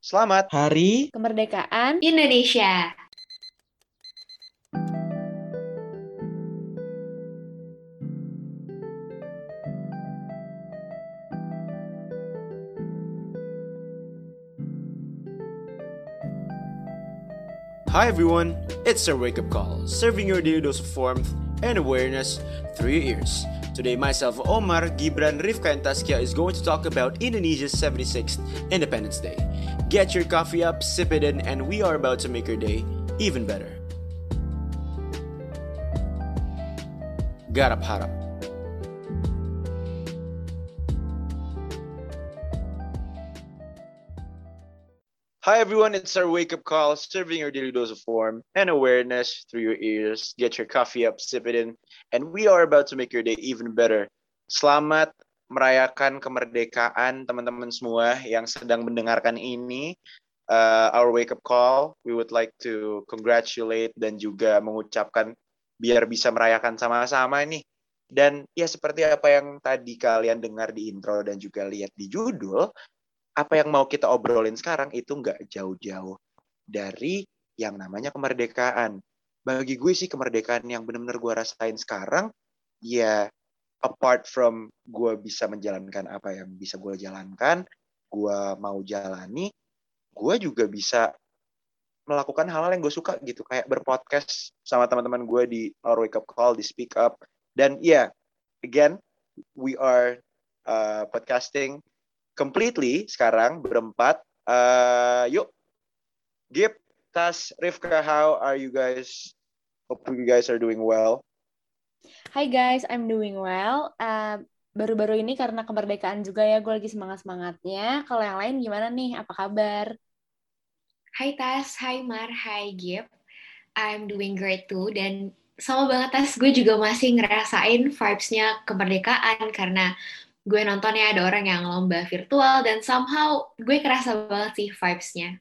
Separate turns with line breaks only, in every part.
Selamat
Hari
Kemerdekaan
Indonesia.
Hi everyone, it's our wake up call, serving your daily dose of warmth and awareness through your ears. Today, myself, Omar, Gibran, Rifka, and Taskia is going to talk about Indonesia's 76th Independence Day. Get your coffee up, sip it in, and we are about to make your day even better. Garap harap. Hi everyone, it's our wake up call, serving your daily dose of form and awareness through your ears. Get your coffee up, sip it in, and we are about to make your day even better. Selamat merayakan kemerdekaan teman-teman semua yang sedang mendengarkan ini. Uh, our wake up call, we would like to congratulate dan juga mengucapkan biar bisa merayakan sama-sama nih. Dan ya seperti apa yang tadi kalian dengar di intro dan juga lihat di judul, apa yang mau kita obrolin sekarang itu nggak jauh-jauh dari yang namanya kemerdekaan. Bagi gue sih kemerdekaan yang benar-benar gue rasain sekarang, ya apart from gue bisa menjalankan apa yang bisa gue jalankan, gue mau jalani, gue juga bisa melakukan hal-hal yang gue suka gitu, kayak berpodcast sama teman-teman gue di Our Wake Up Call, di Speak Up, dan ya, yeah, again, we are uh, podcasting completely sekarang berempat. Uh, yuk, Gip, Tas, Rifka, how are you guys? Hope you guys are doing well.
Hai guys, I'm doing well. Uh, baru-baru ini karena kemerdekaan juga ya, gue lagi semangat-semangatnya. Kalau yang lain gimana nih? Apa kabar?
Hai Tas, hai Mar, hai Gip. I'm doing great too. Dan sama banget Tas, gue juga masih ngerasain vibes-nya kemerdekaan karena gue nontonnya ada orang yang lomba virtual dan somehow gue kerasa banget sih vibes-nya.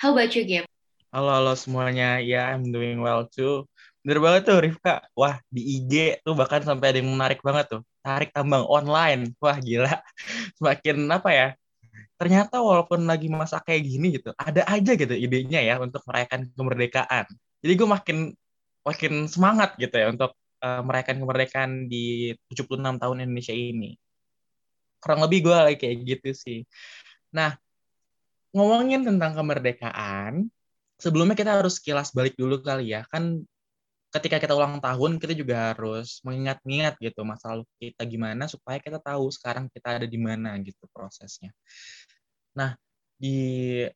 How about you, Gip?
Halo, halo semuanya. Ya, yeah, I'm doing well too. Bener banget tuh, Rifka. Wah, di IG tuh bahkan sampai ada yang menarik banget tuh. Tarik tambang online. Wah, gila. Semakin apa ya, ternyata walaupun lagi masa kayak gini gitu, ada aja gitu idenya ya untuk merayakan kemerdekaan. Jadi gue makin makin semangat gitu ya untuk uh, merayakan kemerdekaan di 76 tahun Indonesia ini kurang lebih gue lagi kayak gitu sih. Nah, ngomongin tentang kemerdekaan, sebelumnya kita harus kilas balik dulu kali ya. Kan ketika kita ulang tahun, kita juga harus mengingat-ingat gitu masa lalu kita gimana supaya kita tahu sekarang kita ada di mana gitu prosesnya. Nah, di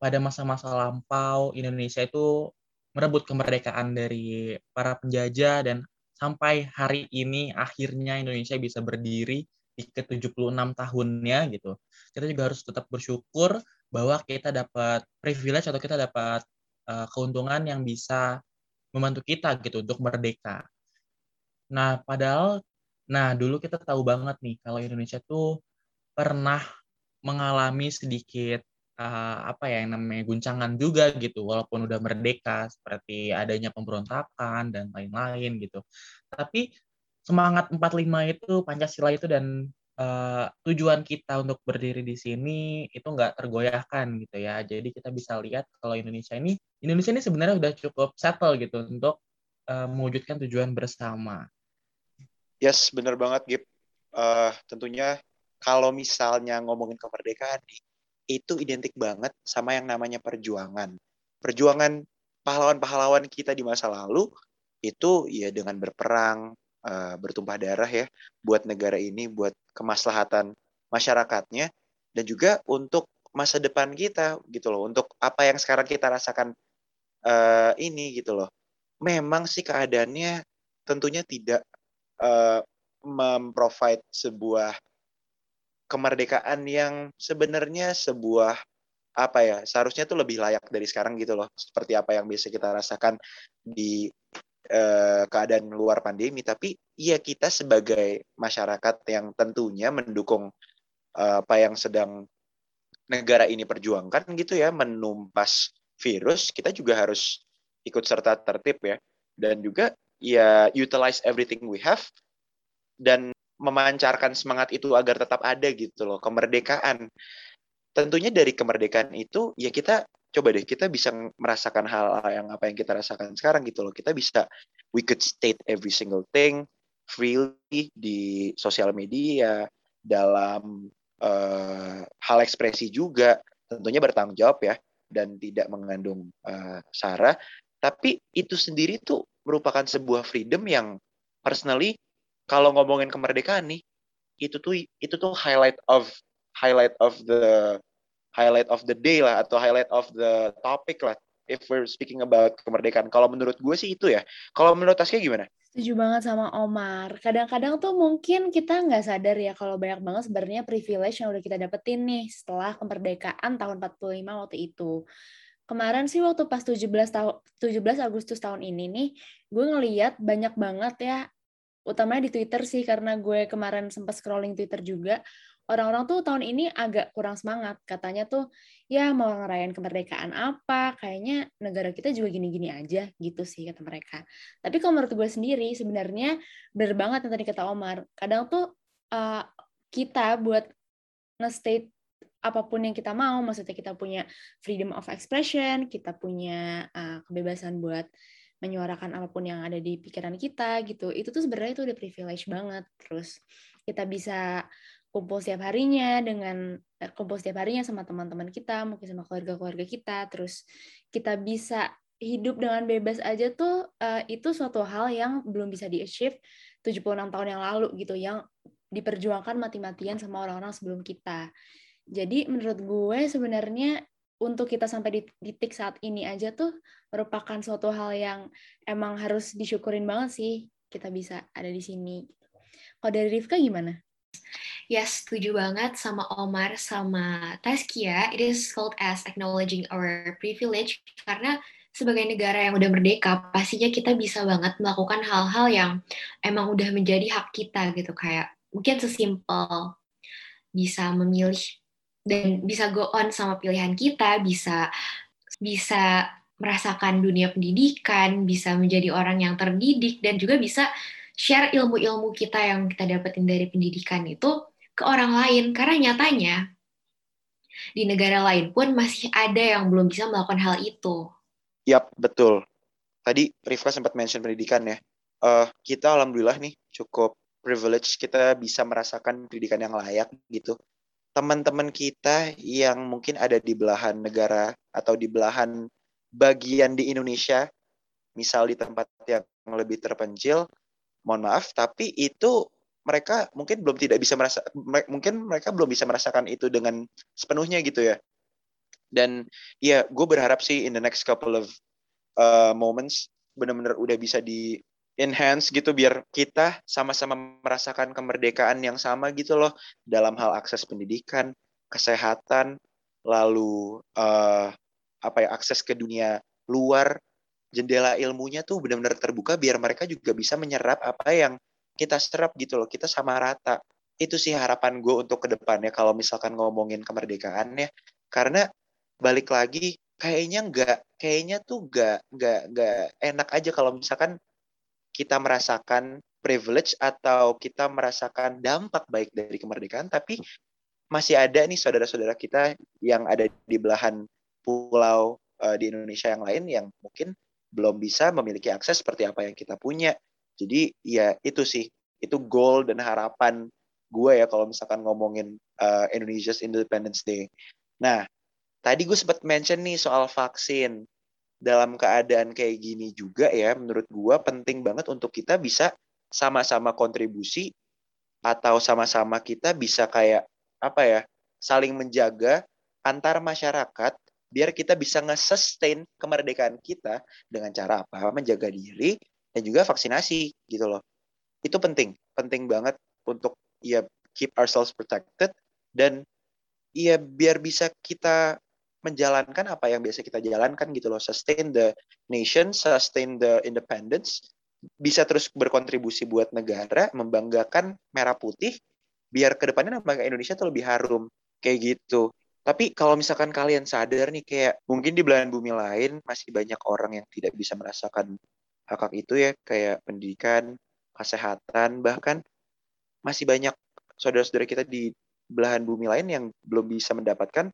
pada masa-masa lampau Indonesia itu merebut kemerdekaan dari para penjajah dan sampai hari ini akhirnya Indonesia bisa berdiri di ke-76 tahunnya gitu. Kita juga harus tetap bersyukur bahwa kita dapat privilege atau kita dapat uh, keuntungan yang bisa membantu kita gitu untuk merdeka. Nah, padahal nah dulu kita tahu banget nih kalau Indonesia tuh pernah mengalami sedikit uh, apa ya yang namanya guncangan juga gitu walaupun udah merdeka seperti adanya pemberontakan dan lain-lain gitu. Tapi semangat 45 itu Pancasila itu dan uh, tujuan kita untuk berdiri di sini itu nggak tergoyahkan gitu ya. Jadi kita bisa lihat kalau Indonesia ini Indonesia ini sebenarnya udah cukup settle gitu untuk uh, mewujudkan tujuan bersama.
Yes, benar banget Gip. Uh, tentunya kalau misalnya ngomongin kemerdekaan itu identik banget sama yang namanya perjuangan. Perjuangan pahlawan-pahlawan kita di masa lalu itu ya dengan berperang, uh, bertumpah darah ya buat negara ini, buat kemaslahatan masyarakatnya dan juga untuk masa depan kita gitu loh, untuk apa yang sekarang kita rasakan uh, ini gitu loh. Memang sih keadaannya tentunya tidak uh, memprovide sebuah kemerdekaan yang sebenarnya sebuah apa ya seharusnya tuh lebih layak dari sekarang gitu loh seperti apa yang biasa kita rasakan di eh, keadaan luar pandemi, tapi ya kita sebagai masyarakat yang tentunya mendukung eh, apa yang sedang negara ini perjuangkan gitu ya, menumpas virus, kita juga harus ikut serta tertib ya, dan juga ya utilize everything we have dan memancarkan semangat itu agar tetap ada gitu loh kemerdekaan. Tentunya dari kemerdekaan itu ya kita coba deh kita bisa merasakan hal yang apa yang kita rasakan sekarang gitu loh. Kita bisa we could state every single thing freely di sosial media dalam uh, hal ekspresi juga tentunya bertanggung jawab ya dan tidak mengandung uh, sara tapi itu sendiri tuh merupakan sebuah freedom yang personally kalau ngomongin kemerdekaan nih itu tuh itu tuh highlight of highlight of the highlight of the day lah atau highlight of the topic lah if we're speaking about kemerdekaan. Kalau menurut gue sih itu ya. Kalau menurut Taskia gimana?
Setuju banget sama Omar. Kadang-kadang tuh mungkin kita nggak sadar ya kalau banyak banget sebenarnya privilege yang udah kita dapetin nih setelah kemerdekaan tahun 45 waktu itu. Kemarin sih waktu pas 17 tahun 17 Agustus tahun ini nih, gue ngeliat banyak banget ya utamanya di Twitter sih karena gue kemarin sempat scrolling Twitter juga orang-orang tuh tahun ini agak kurang semangat. Katanya tuh, ya mau ngerayain kemerdekaan apa, kayaknya negara kita juga gini-gini aja gitu sih kata mereka. Tapi kalau menurut gue sendiri, sebenarnya bener banget yang tadi kata Omar. Kadang tuh uh, kita buat nge-state apa pun yang kita mau, maksudnya kita punya freedom of expression, kita punya uh, kebebasan buat menyuarakan apa pun yang ada di pikiran kita gitu. Itu tuh sebenarnya itu udah privilege banget. Terus kita bisa kumpul setiap harinya dengan eh, kumpul setiap harinya sama teman-teman kita, mungkin sama keluarga-keluarga kita, terus kita bisa hidup dengan bebas aja tuh uh, itu suatu hal yang belum bisa di-achieve 76 tahun yang lalu gitu yang diperjuangkan mati-matian sama orang-orang sebelum kita. Jadi menurut gue sebenarnya untuk kita sampai di titik saat ini aja tuh merupakan suatu hal yang emang harus disyukurin banget sih kita bisa ada di sini. Kalau dari Rifka gimana?
Yes, setuju banget sama Omar sama Taskia. It is called as acknowledging our privilege karena sebagai negara yang udah merdeka, pastinya kita bisa banget melakukan hal-hal yang emang udah menjadi hak kita gitu kayak mungkin sesimpel bisa memilih dan bisa go on sama pilihan kita, bisa bisa merasakan dunia pendidikan, bisa menjadi orang yang terdidik dan juga bisa share ilmu-ilmu kita yang kita dapetin dari pendidikan itu ke orang lain karena nyatanya di negara lain pun masih ada yang belum bisa melakukan hal itu.
Yap, betul. Tadi Rifka sempat mention pendidikan ya. Uh, kita alhamdulillah nih cukup privilege kita bisa merasakan pendidikan yang layak gitu. Teman-teman kita yang mungkin ada di belahan negara atau di belahan bagian di Indonesia, misal di tempat yang lebih terpencil, mohon maaf, tapi itu mereka mungkin belum tidak bisa merasa mungkin mereka belum bisa merasakan itu dengan sepenuhnya gitu ya. Dan ya gue berharap sih in the next couple of uh, moments benar-benar udah bisa di enhance gitu biar kita sama-sama merasakan kemerdekaan yang sama gitu loh dalam hal akses pendidikan kesehatan lalu uh, apa ya akses ke dunia luar jendela ilmunya tuh benar-benar terbuka biar mereka juga bisa menyerap apa yang kita serap gitu loh, kita sama rata. Itu sih harapan gue untuk ke depannya kalau misalkan ngomongin kemerdekaan ya. Karena balik lagi kayaknya nggak, kayaknya tuh nggak nggak nggak enak aja kalau misalkan kita merasakan privilege atau kita merasakan dampak baik dari kemerdekaan, tapi masih ada nih saudara-saudara kita yang ada di belahan pulau uh, di Indonesia yang lain yang mungkin belum bisa memiliki akses seperti apa yang kita punya. Jadi ya itu sih, itu goal dan harapan gue ya kalau misalkan ngomongin uh, Indonesia's Independence Day. Nah, tadi gue sempat mention nih soal vaksin. Dalam keadaan kayak gini juga ya, menurut gue penting banget untuk kita bisa sama-sama kontribusi atau sama-sama kita bisa kayak apa ya, saling menjaga antar masyarakat biar kita bisa nge-sustain kemerdekaan kita dengan cara apa? Menjaga diri, dan juga vaksinasi gitu loh. Itu penting, penting banget untuk ya keep ourselves protected dan ya biar bisa kita menjalankan apa yang biasa kita jalankan gitu loh, sustain the nation, sustain the independence, bisa terus berkontribusi buat negara, membanggakan merah putih, biar ke depannya nama Indonesia tuh lebih harum kayak gitu. Tapi kalau misalkan kalian sadar nih kayak mungkin di belahan bumi lain masih banyak orang yang tidak bisa merasakan hak-hak itu ya kayak pendidikan, kesehatan, bahkan masih banyak saudara-saudara kita di belahan bumi lain yang belum bisa mendapatkan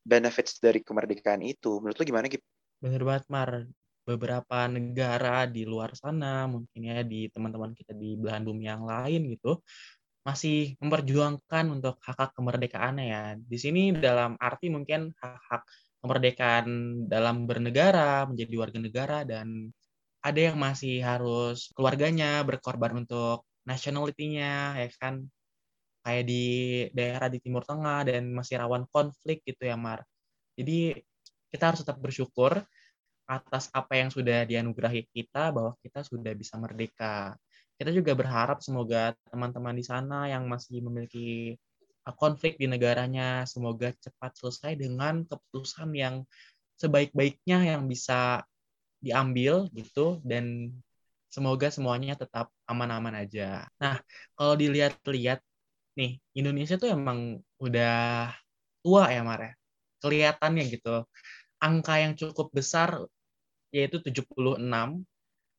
benefits dari kemerdekaan itu. Menurut lu gimana, Gip?
Bener banget, Mar. Beberapa negara di luar sana, mungkin ya di teman-teman kita di belahan bumi yang lain gitu, masih memperjuangkan untuk hak-hak kemerdekaannya ya. Di sini dalam arti mungkin hak-hak kemerdekaan dalam bernegara, menjadi warga negara, dan ada yang masih harus keluarganya berkorban untuk nationality-nya, ya kan? Kayak di daerah di Timur Tengah dan masih rawan konflik gitu ya, Mar. Jadi kita harus tetap bersyukur atas apa yang sudah dianugerahi kita bahwa kita sudah bisa merdeka. Kita juga berharap semoga teman-teman di sana yang masih memiliki konflik di negaranya semoga cepat selesai dengan keputusan yang sebaik-baiknya yang bisa diambil gitu dan semoga semuanya tetap aman-aman aja. Nah, kalau dilihat-lihat nih, Indonesia tuh emang udah tua ya, Mar ya. Kelihatannya gitu. Angka yang cukup besar yaitu 76,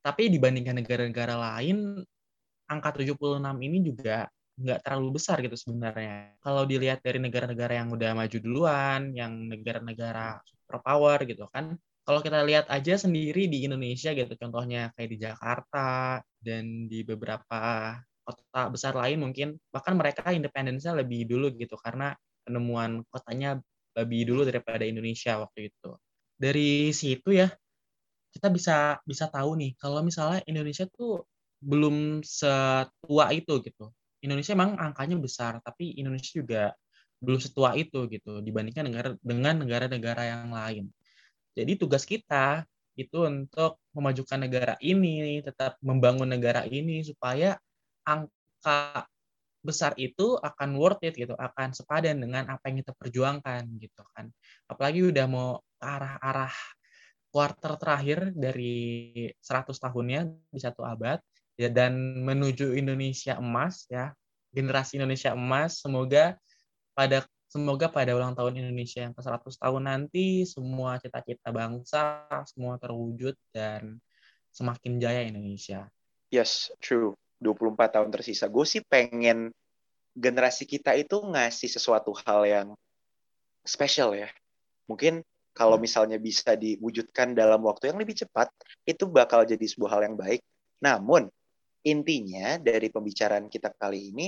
tapi dibandingkan negara-negara lain, angka 76 ini juga nggak terlalu besar gitu sebenarnya. Kalau dilihat dari negara-negara yang udah maju duluan, yang negara-negara superpower gitu kan, kalau kita lihat aja sendiri di Indonesia gitu, contohnya kayak di Jakarta dan di beberapa kota besar lain mungkin, bahkan mereka independensinya lebih dulu gitu, karena penemuan kotanya lebih dulu daripada Indonesia waktu itu. Dari situ ya, kita bisa bisa tahu nih, kalau misalnya Indonesia tuh belum setua itu gitu Indonesia memang angkanya besar, tapi Indonesia juga belum setua itu gitu dibandingkan negara dengan negara-negara yang lain. Jadi tugas kita itu untuk memajukan negara ini, tetap membangun negara ini supaya angka besar itu akan worth it gitu, akan sepadan dengan apa yang kita perjuangkan gitu kan. Apalagi udah mau arah-arah kuarter terakhir dari 100 tahunnya di satu abad ya dan menuju Indonesia emas ya generasi Indonesia emas semoga pada semoga pada ulang tahun Indonesia yang ke-100 tahun nanti semua cita-cita bangsa semua terwujud dan semakin jaya Indonesia.
Yes, true. 24 tahun tersisa. Gue sih pengen generasi kita itu ngasih sesuatu hal yang spesial ya. Mungkin kalau misalnya bisa diwujudkan dalam waktu yang lebih cepat, itu bakal jadi sebuah hal yang baik. Namun, intinya dari pembicaraan kita kali ini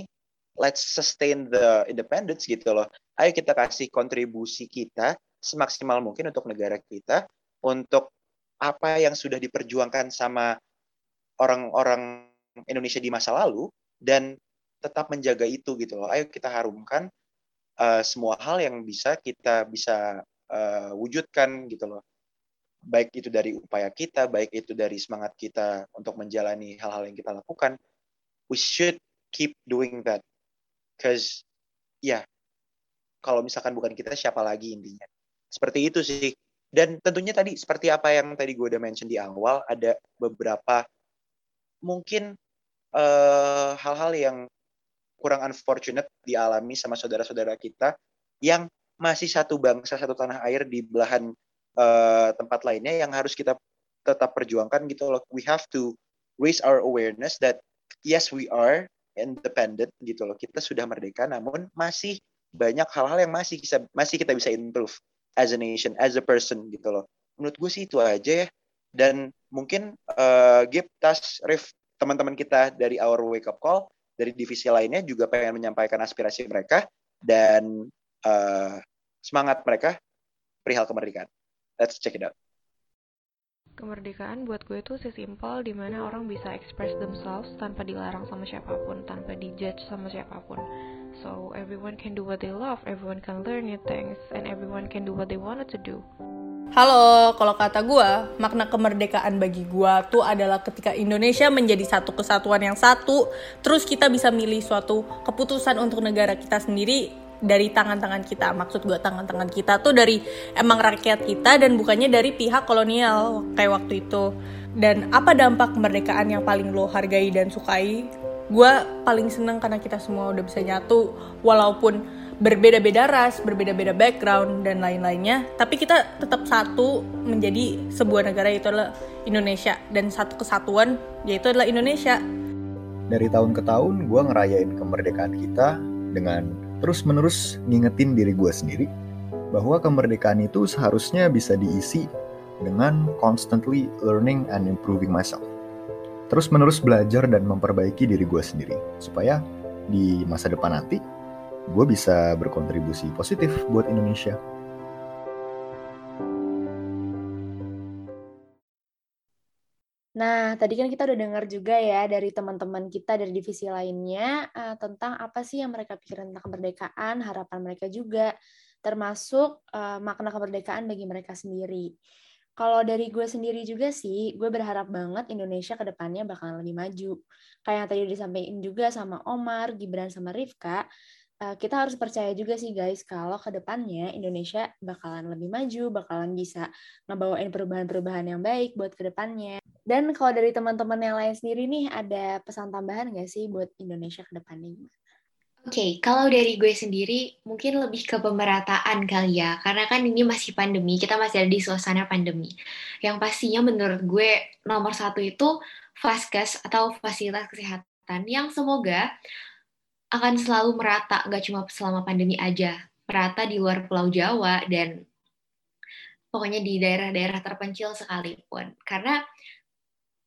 let's sustain the independence gitu loh. Ayo kita kasih kontribusi kita semaksimal mungkin untuk negara kita untuk apa yang sudah diperjuangkan sama orang-orang Indonesia di masa lalu dan tetap menjaga itu gitu loh. Ayo kita harumkan uh, semua hal yang bisa kita bisa uh, wujudkan gitu loh baik itu dari upaya kita, baik itu dari semangat kita untuk menjalani hal-hal yang kita lakukan, we should keep doing that. Cause ya, yeah, kalau misalkan bukan kita, siapa lagi intinya. Seperti itu sih. Dan tentunya tadi, seperti apa yang tadi gue udah mention di awal, ada beberapa mungkin eh, hal-hal uh, yang kurang unfortunate dialami sama saudara-saudara kita yang masih satu bangsa, satu tanah air di belahan uh, tempat lainnya yang harus kita tetap perjuangkan gitu loh. We have to raise our awareness that yes we are independent gitu loh. Kita sudah merdeka namun masih banyak hal-hal yang masih bisa masih kita bisa improve as a nation, as a person gitu loh. Menurut gue sih itu aja ya. Dan mungkin uh, Gip, Tas, Rif, teman-teman kita dari Our Wake Up Call, dari divisi lainnya juga pengen menyampaikan aspirasi mereka dan uh, semangat mereka perihal kemerdekaan. Let's check it out.
Kemerdekaan buat gue tuh sesimpel di mana orang bisa express themselves tanpa dilarang sama siapa pun, tanpa dijudge sama siapa pun. So everyone can do what they love, everyone can learn new things, and everyone can do what they wanted to do.
Halo, kalau kata gue, makna kemerdekaan bagi gue tuh adalah ketika Indonesia menjadi satu kesatuan yang satu, terus kita bisa milih suatu keputusan untuk negara kita sendiri dari tangan-tangan kita. Maksud gue tangan-tangan kita tuh dari emang rakyat kita dan bukannya dari pihak kolonial kayak waktu itu. Dan apa dampak kemerdekaan yang paling lo hargai dan sukai? Gue paling seneng karena kita semua udah bisa nyatu walaupun berbeda-beda ras, berbeda-beda background dan lain-lainnya, tapi kita tetap satu menjadi sebuah negara yaitu adalah Indonesia. Dan satu kesatuan yaitu adalah Indonesia.
Dari tahun ke tahun gue ngerayain kemerdekaan kita dengan terus-menerus ngingetin diri gue sendiri bahwa kemerdekaan itu seharusnya bisa diisi dengan constantly learning and improving myself. Terus menerus belajar dan memperbaiki diri gue sendiri, supaya di masa depan nanti gue bisa berkontribusi positif buat Indonesia.
Nah, tadi kan kita udah dengar juga ya dari teman-teman kita dari divisi lainnya uh, tentang apa sih yang mereka pikirkan tentang kemerdekaan, harapan mereka juga, termasuk uh, makna kemerdekaan bagi mereka sendiri. Kalau dari gue sendiri juga sih, gue berharap banget Indonesia ke depannya bakalan lebih maju. Kayak yang tadi disampaikan juga sama Omar, Gibran, sama Rifka, uh, kita harus percaya juga sih guys kalau ke depannya Indonesia bakalan lebih maju, bakalan bisa ngebawain perubahan-perubahan yang baik buat ke depannya. Dan kalau dari teman-teman yang lain sendiri nih, ada pesan tambahan nggak sih buat Indonesia ke depannya
Oke, okay, kalau dari gue sendiri mungkin lebih ke pemerataan kali ya, karena kan ini masih pandemi, kita masih ada di suasana pandemi. Yang pastinya menurut gue nomor satu itu Faskes atau fasilitas kesehatan yang semoga akan selalu merata, nggak cuma selama pandemi aja, merata di luar Pulau Jawa dan pokoknya di daerah-daerah terpencil sekalipun. Karena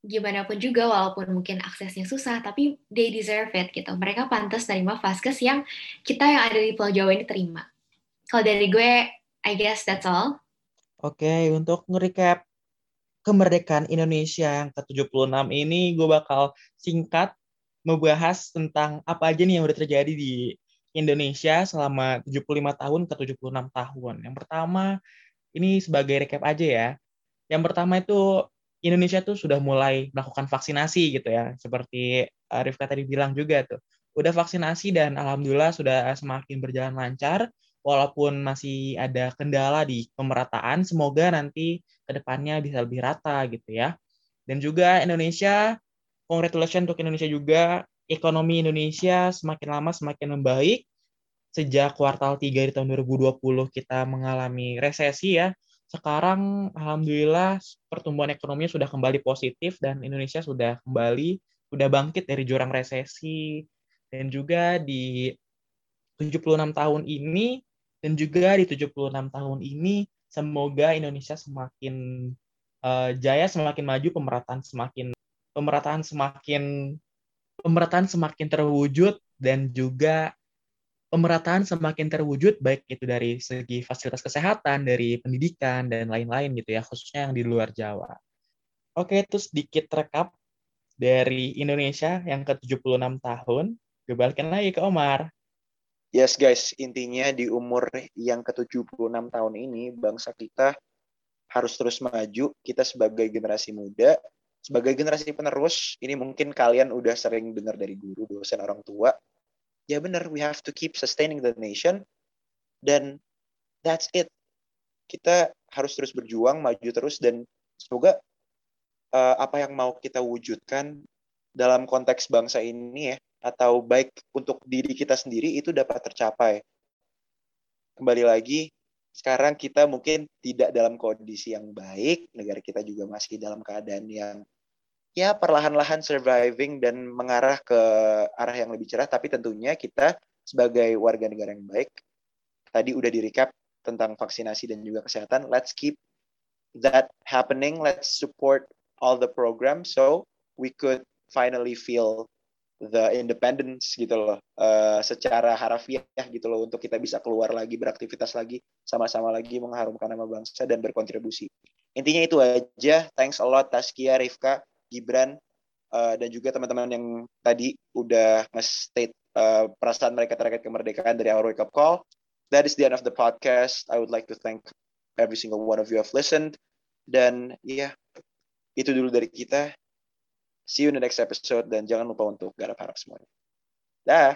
gimana pun juga, walaupun mungkin aksesnya susah, tapi they deserve it gitu. Mereka pantas terima vaskes yang kita yang ada di Pulau Jawa ini terima. Kalau dari gue, I guess that's all.
Oke, okay, untuk nge-recap kemerdekaan Indonesia yang ke-76 ini, gue bakal singkat membahas tentang apa aja nih yang udah terjadi di Indonesia selama 75 tahun ke 76 tahun. Yang pertama, ini sebagai recap aja ya. Yang pertama itu Indonesia tuh sudah mulai melakukan vaksinasi gitu ya. Seperti eh, Rifka tadi bilang juga tuh. Udah vaksinasi dan alhamdulillah sudah semakin berjalan lancar walaupun masih ada kendala di pemerataan, semoga nanti ke depannya bisa lebih rata gitu ya. Dan juga Indonesia congratulations untuk Indonesia juga. Ekonomi Indonesia semakin lama semakin membaik. Sejak kuartal 3 di tahun 2020 kita mengalami resesi ya. Sekarang alhamdulillah pertumbuhan ekonominya sudah kembali positif dan Indonesia sudah kembali sudah bangkit dari jurang resesi dan juga di 76 tahun ini dan juga di 76 tahun ini semoga Indonesia semakin uh, jaya, semakin maju, pemerataan semakin pemerataan semakin pemerataan semakin terwujud dan juga pemerataan semakin terwujud baik itu dari segi fasilitas kesehatan, dari pendidikan dan lain-lain gitu ya, khususnya yang di luar Jawa. Oke, itu sedikit rekap dari Indonesia yang ke-76 tahun. Gue balikin lagi ke Omar.
Yes guys, intinya di umur yang ke-76 tahun ini, bangsa kita harus terus maju. Kita sebagai generasi muda sebagai generasi penerus, ini mungkin kalian udah sering dengar dari guru, dosen, orang tua. Ya benar, we have to keep sustaining the nation. Dan that's it. Kita harus terus berjuang, maju terus, dan semoga uh, apa yang mau kita wujudkan dalam konteks bangsa ini ya, atau baik untuk diri kita sendiri itu dapat tercapai. Kembali lagi, sekarang kita mungkin tidak dalam kondisi yang baik, negara kita juga masih dalam keadaan yang ya perlahan-lahan surviving dan mengarah ke arah yang lebih cerah, tapi tentunya kita sebagai warga negara yang baik, tadi udah direcap tentang vaksinasi dan juga kesehatan, let's keep that happening, let's support all the programs so we could finally feel the independence gitu loh. Uh, secara harafiah gitu loh untuk kita bisa keluar lagi beraktivitas lagi sama-sama lagi mengharumkan nama bangsa dan berkontribusi. Intinya itu aja. Thanks a lot Taskia Rifka Gibran uh, dan juga teman-teman yang tadi udah nge-state uh, perasaan mereka terkait kemerdekaan dari our wake up call. That is the end of the podcast. I would like to thank every single one of you have listened. Dan ya yeah, itu dulu dari kita See you in the next episode dan jangan lupa untuk garap harap semuanya. Dah.